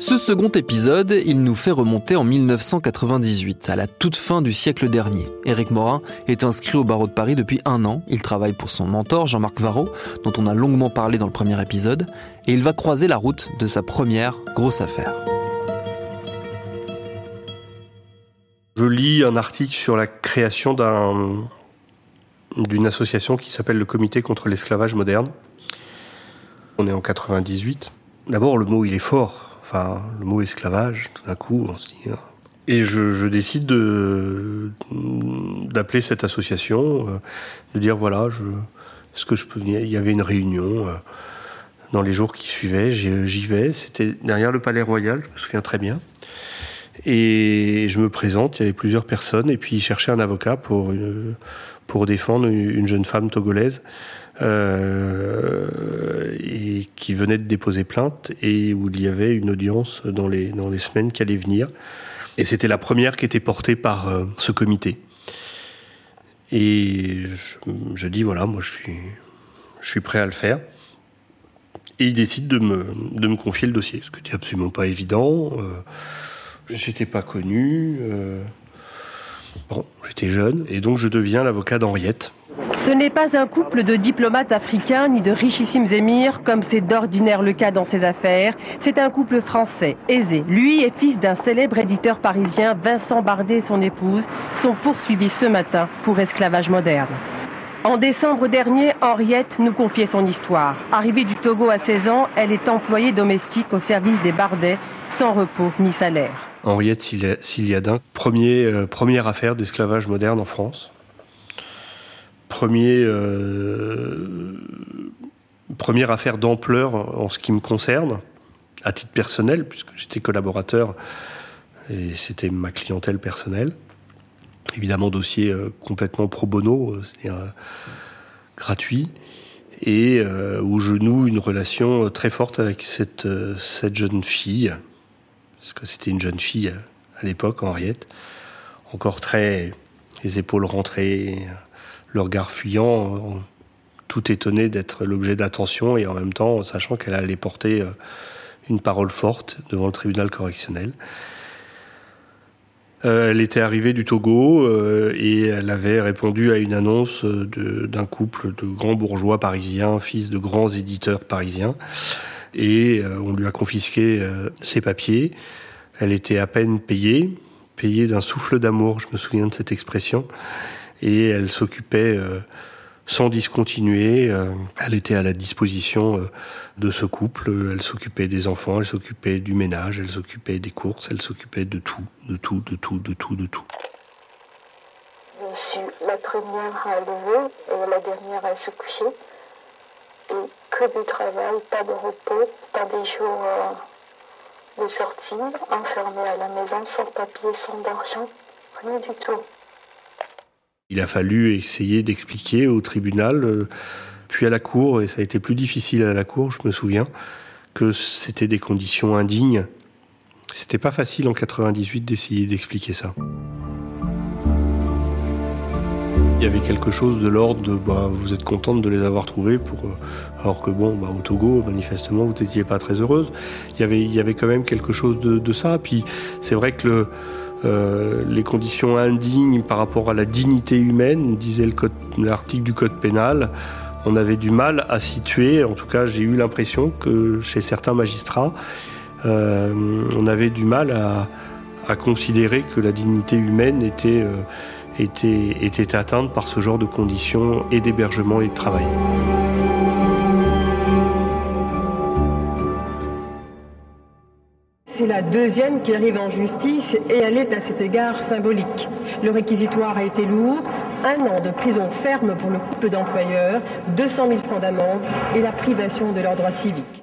Ce second épisode, il nous fait remonter en 1998, à la toute fin du siècle dernier. Éric Morin est inscrit au barreau de Paris depuis un an. Il travaille pour son mentor, Jean-Marc Varro, dont on a longuement parlé dans le premier épisode, et il va croiser la route de sa première grosse affaire. Je lis un article sur la création d'un, d'une association qui s'appelle le Comité contre l'esclavage moderne. On est en 98. D'abord, le mot, il est fort. Le mot esclavage, tout d'un coup, on se dit. hein. Et je, décide de d'appeler cette association, euh, de dire voilà, est-ce que je peux venir Il y avait une réunion euh, dans les jours qui suivaient. J'y vais. C'était derrière le Palais Royal. Je me souviens très bien. Et je me présente. Il y avait plusieurs personnes. Et puis ils cherchaient un avocat pour euh, pour défendre une jeune femme togolaise euh, et qui venait de déposer plainte et où il y avait une audience dans les, dans les semaines qui allaient venir. Et c'était la première qui était portée par euh, ce comité. Et je, dis, voilà, moi je suis, je suis prêt à le faire. Et il décide de me, de me confier le dossier, ce qui n'était absolument pas évident. Euh, J'étais pas connu. euh, bon, j'étais jeune. Et donc je deviens l'avocat d'Henriette. Ce n'est pas un couple de diplomates africains ni de richissimes émirs, comme c'est d'ordinaire le cas dans ces affaires. C'est un couple français, aisé. Lui est fils d'un célèbre éditeur parisien, Vincent Bardet et son épouse sont poursuivis ce matin pour esclavage moderne. En décembre dernier, Henriette nous confiait son histoire. Arrivée du Togo à 16 ans, elle est employée domestique au service des Bardets, sans repos ni salaire. Henriette Sili- Siliadin, premier, euh, première affaire d'esclavage moderne en France. Premier, euh, première affaire d'ampleur en ce qui me concerne, à titre personnel, puisque j'étais collaborateur et c'était ma clientèle personnelle. Évidemment, dossier euh, complètement pro bono, euh, c'est-à-dire gratuit, et où je noue une relation très forte avec cette, cette jeune fille parce que c'était une jeune fille à l'époque, Henriette, encore très les épaules rentrées, le regard fuyant, euh, tout étonné d'être l'objet d'attention et en même temps sachant qu'elle allait porter euh, une parole forte devant le tribunal correctionnel. Euh, elle était arrivée du Togo et elle avait répondu à une annonce d'un couple de grands bourgeois parisiens, fils de grands éditeurs parisiens. Et on lui a confisqué ses papiers. Elle était à peine payée, payée d'un souffle d'amour, je me souviens de cette expression. Et elle s'occupait euh, sans discontinuer. euh, elle était à la disposition euh, de ce couple. Elle s'occupait des enfants, elle s'occupait du ménage, elle s'occupait des courses, elle s'occupait de tout, de tout, de tout, de tout, de tout. Je suis la première à lever et la dernière à se coucher. Et que du travail, pas de repos, pas des jours de sortie, enfermée à la maison, sans papier, sans d'argent, rien du tout. Il a fallu essayer d'expliquer au tribunal, euh, puis à la cour, et ça a été plus difficile à la cour, je me souviens, que c'était des conditions indignes. C'était pas facile en 98 d'essayer d'expliquer ça. Il y avait quelque chose de l'ordre de bah, vous êtes contente de les avoir trouvés pour euh, alors que bon bah, au Togo manifestement vous n'étiez pas très heureuse. Il y avait quand même quelque chose de, de ça. Puis c'est vrai que euh, les conditions indignes par rapport à la dignité humaine, disait l'article du code pénal, on avait du mal à situer, en tout cas j'ai eu l'impression que chez certains magistrats, euh, on avait du mal à, considérer que la dignité humaine euh, était atteinte par ce genre de conditions et d'hébergement et de travail. C'est la deuxième qui arrive en justice et elle est à cet égard symbolique. Le réquisitoire a été lourd, un an de prison ferme pour le couple d'employeurs, 200 000 francs d'amende et la privation de leurs droits civiques.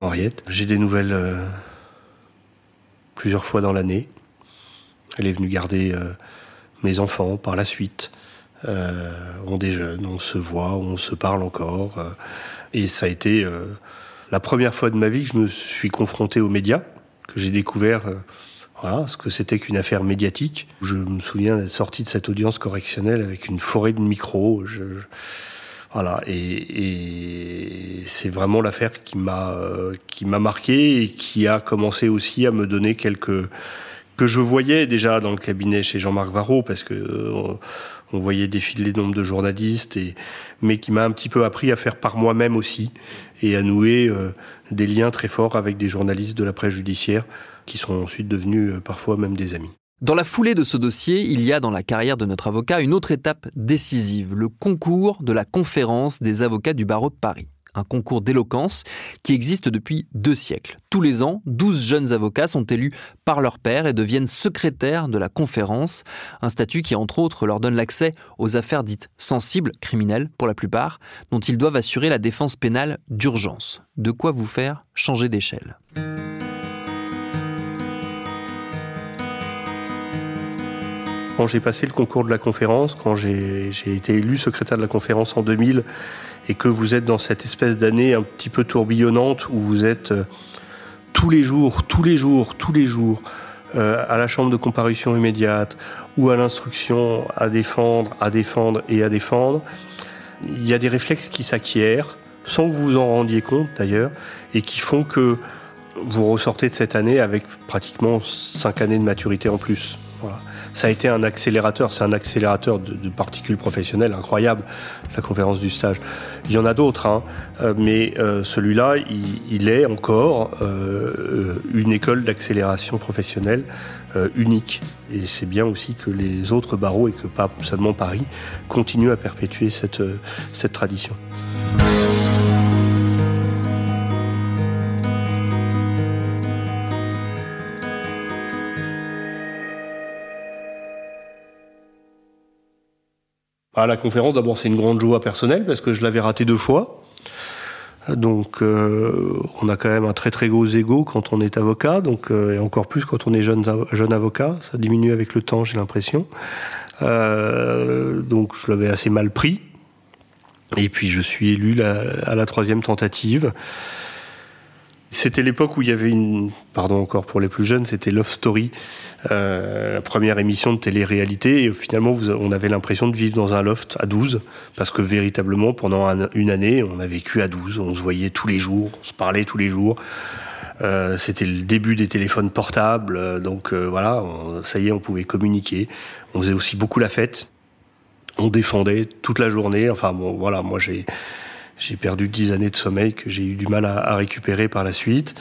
Henriette, j'ai des nouvelles euh, plusieurs fois dans l'année. Elle est venue garder euh, mes enfants par la suite. Euh, on déjeune, on se voit, on se parle encore. Et ça a été la première fois de ma vie que je me suis confronté aux médias, que j'ai découvert euh, voilà, ce que c'était qu'une affaire médiatique. Je me souviens d'être sorti de cette audience correctionnelle avec une forêt de micros. Je, voilà, et, et c'est vraiment l'affaire qui m'a euh, qui m'a marqué et qui a commencé aussi à me donner quelques que je voyais déjà dans le cabinet chez Jean-Marc Varro parce que euh, on voyait défiler le nombre de journalistes mais qui m'a un petit peu appris à faire par moi-même aussi et à nouer euh, des liens très forts avec des journalistes de la presse judiciaire qui sont ensuite devenus euh, parfois même des amis. Dans la foulée de ce dossier, il y a dans la carrière de notre avocat une autre étape décisive, le concours de la conférence des avocats du barreau de Paris. Un concours d'éloquence qui existe depuis deux siècles. Tous les ans, 12 jeunes avocats sont élus par leur père et deviennent secrétaires de la conférence, un statut qui entre autres leur donne l'accès aux affaires dites sensibles, criminelles pour la plupart, dont ils doivent assurer la défense pénale d'urgence. De quoi vous faire changer d'échelle? Quand j'ai passé le concours de la conférence, quand j'ai été élu secrétaire de la conférence en 2000, et que vous êtes dans cette espèce d'année un petit peu tourbillonnante où vous êtes euh, tous les jours, tous les jours, tous les jours euh, à la chambre de comparution immédiate ou à l'instruction à défendre, à défendre et à défendre, il y a des réflexes qui s'acquièrent sans que vous vous en rendiez compte d'ailleurs et qui font que vous ressortez de cette année avec pratiquement cinq années de maturité en plus. Ça a été un accélérateur, c'est un accélérateur de, particules professionnelles incroyable, la conférence du stage. Il y en a d'autres, hein, euh, mais euh, celui-là, il, est encore euh, une école d'accélération professionnelle unique. Et c'est bien aussi que les autres barreaux, et que pas seulement Paris, continuent à perpétuer cette, cette tradition. À la conférence, d'abord c'est une grande joie personnelle parce que je l'avais raté deux fois. Donc euh, on a quand même un très très gros ego quand on est avocat, donc euh, et encore plus quand on est jeune jeune avocat, ça diminue avec le temps, j'ai l'impression. Euh, donc je l'avais assez mal pris. Et puis je suis élu à la troisième tentative. C'était l'époque où il y avait une, pardon encore pour les plus jeunes, c'était Love Story, euh, la première émission de télé-réalité. Et finalement, on avait l'impression de vivre dans un loft à 12, parce que véritablement, pendant un, une année, on a vécu à 12. On se voyait tous les jours, on se parlait tous les jours. Euh, c'était le début des téléphones portables, donc euh, voilà, ça y est, on pouvait communiquer. On faisait aussi beaucoup la fête. On défendait toute la journée. Enfin bon, voilà, moi j'ai j'ai perdu dix années de sommeil que j'ai eu du mal à, récupérer par la suite.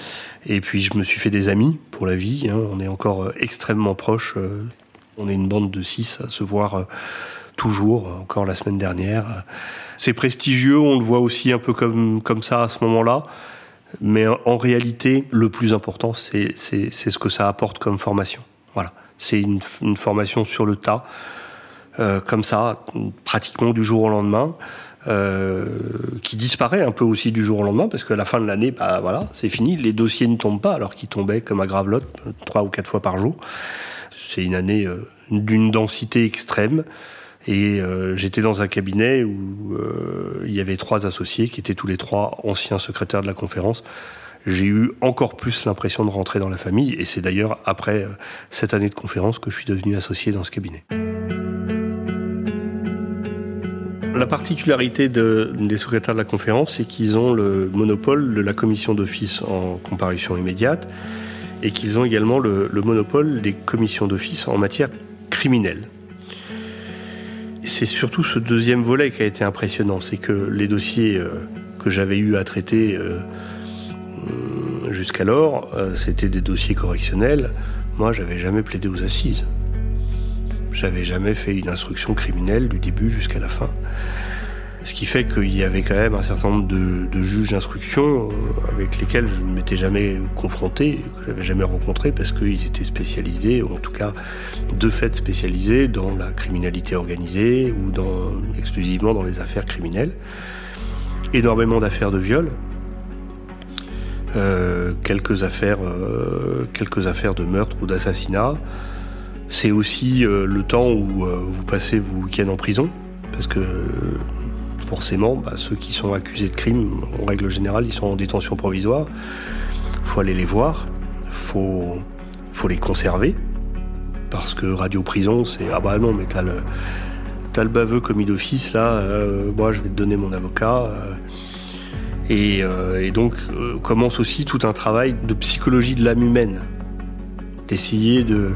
Et puis je me suis fait des amis pour la vie. Hein. On est encore extrêmement proches. On est une bande de six à se voir toujours, encore la semaine dernière. C'est prestigieux, on le voit aussi un peu comme, comme ça à ce moment-là. Mais en réalité, le plus important, c'est ce que ça apporte comme formation. Voilà. C'est une, formation sur le tas, euh, comme ça, pratiquement du jour au lendemain. Euh, qui disparaît un peu aussi du jour au lendemain parce qu'à la fin de l'année, bah voilà, c'est fini. Les dossiers ne tombent pas alors qu'ils tombaient comme à Gravelotte trois ou quatre fois par jour. C'est une année euh, d'une densité extrême. Et euh, j'étais dans un cabinet où euh, il y avait trois associés qui étaient tous les trois anciens secrétaires de la conférence. J'ai eu encore plus l'impression de rentrer dans la famille. Et c'est d'ailleurs après cette année de conférence que je suis devenu associé dans ce cabinet. La particularité des secrétaires de la conférence, c'est qu'ils ont le monopole de la commission d'office en comparution immédiate et qu'ils ont également le, monopole des commissions d'office en matière criminelle. C'est surtout ce deuxième volet qui a été impressionnant, c'est que les dossiers euh, que j'avais eu à traiter euh, jusqu'alors, euh, c'était des dossiers correctionnels. Moi, j'avais jamais plaidé aux assises. J'avais jamais fait une instruction criminelle du début jusqu'à la fin. Ce qui fait qu'il y avait quand même un certain nombre de, juges d'instruction avec lesquels je ne m'étais jamais confronté, que je n'avais jamais rencontré, parce qu'ils étaient spécialisés, ou en tout cas de fait spécialisés dans la criminalité organisée ou dans, exclusivement dans les affaires criminelles. Énormément d'affaires de viol, euh, quelques affaires, euh, quelques affaires de meurtre ou d'assassinat. C'est aussi euh, le temps où vous passez vos week-ends en prison, parce que forcément, bah, ceux qui sont accusés de crime, en règle générale, ils sont en détention provisoire. Faut aller les voir, faut, faut les conserver, parce que radio prison, c'est ah bah non, mais t'as le, t'as baveux commis d'office là, moi je vais te donner mon avocat. Euh, et, donc euh, commence aussi tout un travail de psychologie de l'âme humaine, d'essayer de,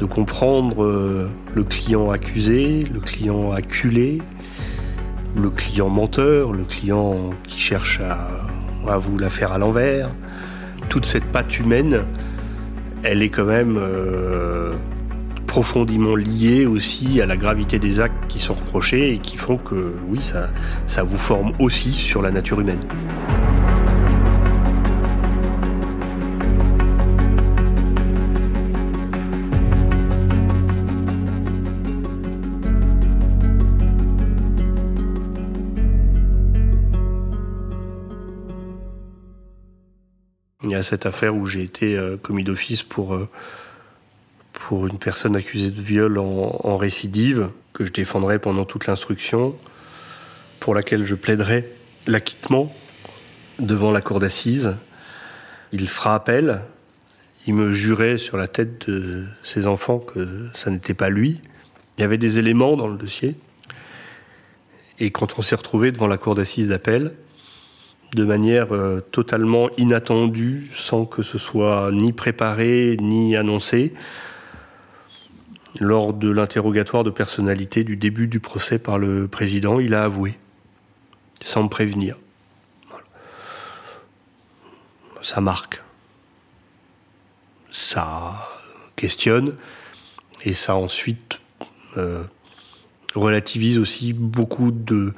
de comprendre euh, le client accusé, le client acculé, le client menteur, le client qui cherche à, vous la faire à l'envers. Toute cette patte humaine, elle est quand même profondément lié aussi à la gravité des actes qui sont reprochés et qui font que, oui, ça vous forme aussi sur la nature humaine. A cette affaire où j'ai été euh, commis d'office pour euh, pour une personne accusée de viol en, récidive, que je défendrai pendant toute l'instruction, pour laquelle je plaiderai l'acquittement devant la cour d'assises. Il fera appel, il me jurait sur la tête de ses enfants que ça n'était pas lui. Il y avait des éléments dans le dossier. Et quand on s'est retrouvé devant la cour d'assises d'appel, de manière euh, totalement inattendue, sans que ce soit ni préparé ni annoncé, lors de l'interrogatoire de personnalité du début du procès par le président, il a avoué, sans me prévenir. Ça marque. Ça questionne et ça ensuite euh, relativise aussi beaucoup de,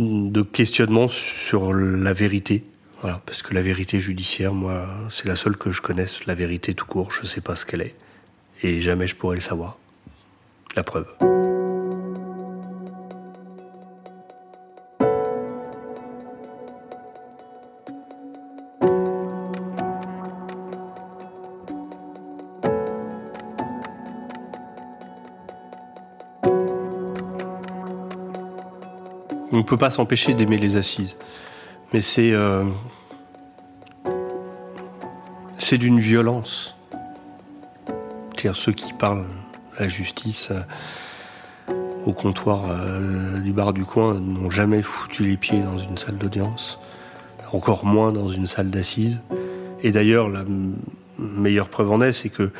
de questionnements sur la vérité. Voilà, parce que la vérité judiciaire, moi, c'est la seule que je connaisse, la vérité tout court, je ne sais pas ce qu'elle est et jamais je pourrais le savoir. La preuve. Peut pas s'empêcher d'aimer les assises. Mais c'est. Euh, c'est d'une violence ceux qui parlent la justice euh, au comptoir euh, du bar du coin n'ont jamais foutu les pieds dans une salle d'audience, encore moins dans une salle d'assises. Et d'ailleurs, la meilleure preuve en est, c'est que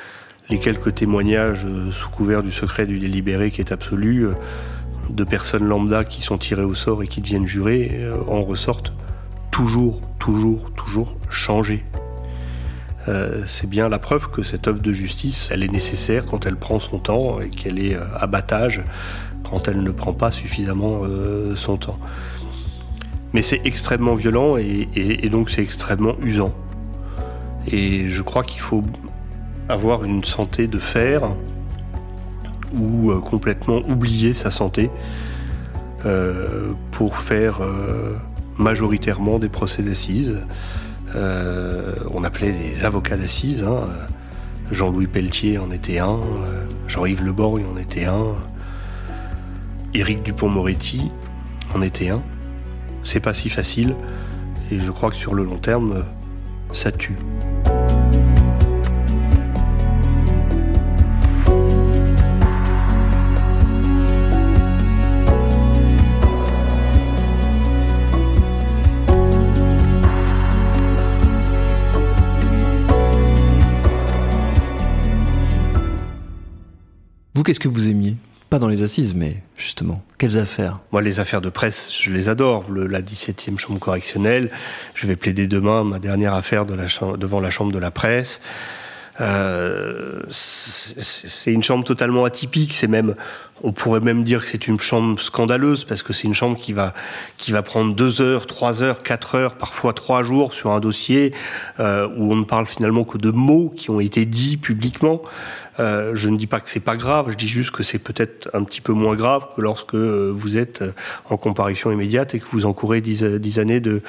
les quelques témoignages sous couvert du secret du délibéré qui est absolu, de personnes lambda qui sont tirées au sort et qui deviennent jurés, en ressortent toujours, toujours, toujours changés. Euh, c'est bien la preuve que cette œuvre de justice, elle est nécessaire quand elle prend son temps et qu'elle est euh, abattage quand elle ne prend pas suffisamment euh, son temps. Mais c'est extrêmement violent et, donc c'est extrêmement usant. Et je crois qu'il faut avoir une santé de fer ou complètement oublier sa santé pour faire majoritairement des procès d'assises. Euh, on appelait les avocats d'assises. Hein. Jean-Louis Pelletier en était un, euh, Jean-Yves Leborgne en était un, Éric Dupont-Moretti en était un. C'est pas si facile et je crois que sur le long terme, ça tue. Vous, qu'est-ce que vous aimiez? Pas dans les assises, mais justement, quelles affaires? Moi, les affaires de presse, je les adore. La 17e chambre correctionnelle, je vais plaider demain ma dernière affaire devant la chambre de la presse. Euh, c'est une chambre totalement atypique. C'est même, on pourrait même dire que c'est une chambre scandaleuse parce que c'est une chambre qui va qui va prendre deux heures, trois heures, quatre heures, parfois trois jours sur un dossier euh, où on ne parle finalement que de mots qui ont été dits publiquement. Euh, je ne dis pas que c'est pas grave, je dis juste que c'est peut-être un petit peu moins grave que lorsque euh, vous êtes en comparution immédiate et que vous encourez dix, dix années de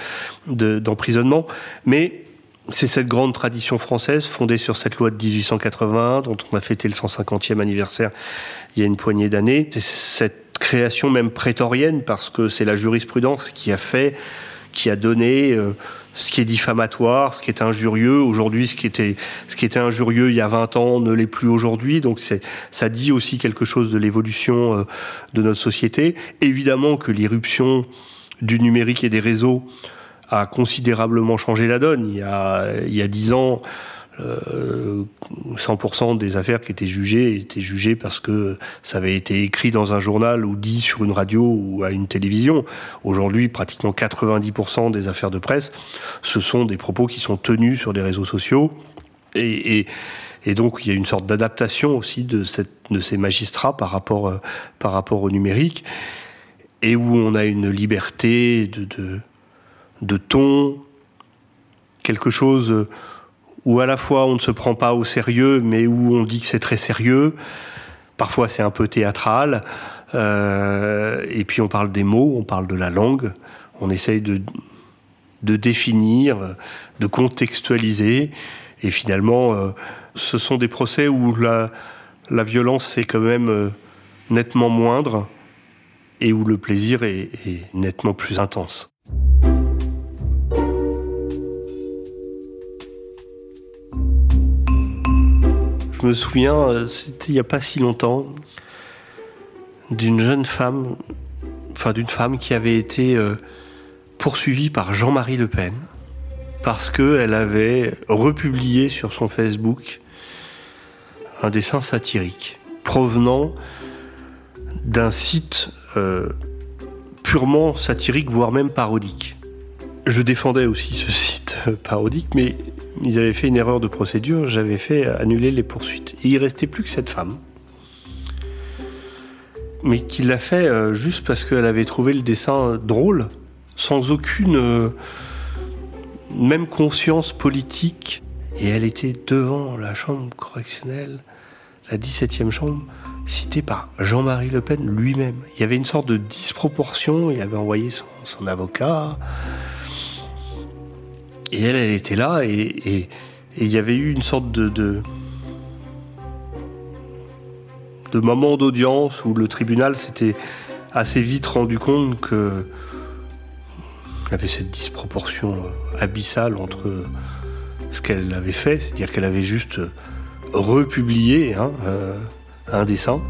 d'emprisonnement. Mais c'est cette grande tradition française fondée sur cette loi de 1881 dont on a fêté le 150e anniversaire il y a une poignée d'années. C'est cette création même prétorienne parce que c'est la jurisprudence qui a fait, qui a donné euh, ce qui est diffamatoire, ce qui est injurieux. Aujourd'hui, ce qui était, ce qui était injurieux il y a 20 ans ne l'est plus aujourd'hui. Donc c'est, ça dit aussi quelque chose de l'évolution euh, de notre société. Évidemment que l'irruption du numérique et des réseaux a considérablement changé la donne. Il y a, il y a 10 ans, 100% euh, des affaires qui étaient jugées étaient jugées parce que ça avait été écrit dans un journal ou dit sur une radio ou à une télévision. Aujourd'hui, pratiquement 90% des affaires de presse, ce sont des propos qui sont tenus sur des réseaux sociaux. Et, et, donc, il y a une sorte d'adaptation aussi de, cette, de ces magistrats par rapport, euh, par rapport au numérique, et où on a une liberté de de ton, quelque chose où à la fois on ne se prend pas au sérieux, mais où on dit que c'est très sérieux. Parfois c'est un peu théâtral. Euh, et puis on parle des mots, on parle de la langue. On essaye de, de définir, de contextualiser. Et finalement, euh, ce sont des procès où la, la violence est quand même euh, nettement moindre et où le plaisir est, est nettement plus intense. Je me souviens, euh, c'était il n'y a pas si longtemps, d'une jeune femme, enfin d'une femme qui avait été euh, poursuivie par Jean-Marie Le Pen parce qu'elle avait republié sur son Facebook un dessin satirique provenant d'un site euh, purement satirique, voire même parodique. Je défendais aussi ce site parodique, mais ils avaient fait une erreur de procédure, j'avais fait annuler les poursuites. Et il restait plus que cette femme. Mais qui l'a fait euh, juste parce qu'elle avait trouvé le dessin drôle, sans aucune euh, même conscience politique. Et elle était devant la chambre correctionnelle, la 17e chambre, citée par Jean-Marie Le Pen lui-même. Il y avait une sorte de disproportion, il avait envoyé son avocat. Et elle, elle était là, et il y avait eu une sorte de, de, moment d'audience où le tribunal s'était assez vite rendu compte que y avait cette disproportion abyssale entre ce qu'elle avait fait, c'est-à-dire qu'elle avait juste republié hein, euh, un dessin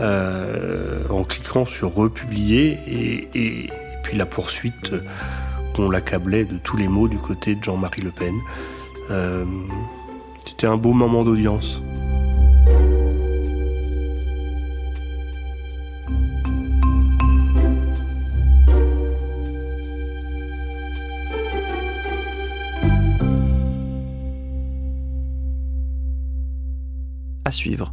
euh, en cliquant sur republier et, puis la poursuite qu'on l'accablait de tous les mots du côté de Jean-Marie Le Pen. Euh, c'était un beau moment d'audience. À suivre.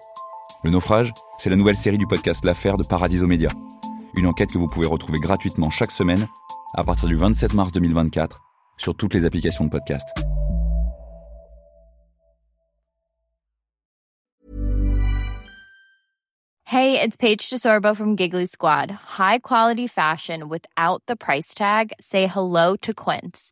Le naufrage, c'est la nouvelle série du podcast L'affaire de Paradiso Média. Une enquête que vous pouvez retrouver gratuitement chaque semaine à partir du 27 mars 2024 sur toutes les applications de podcast. Hey, it's Paige DeSorbo from Giggly Squad. High quality fashion without the price tag. Say hello to Quince.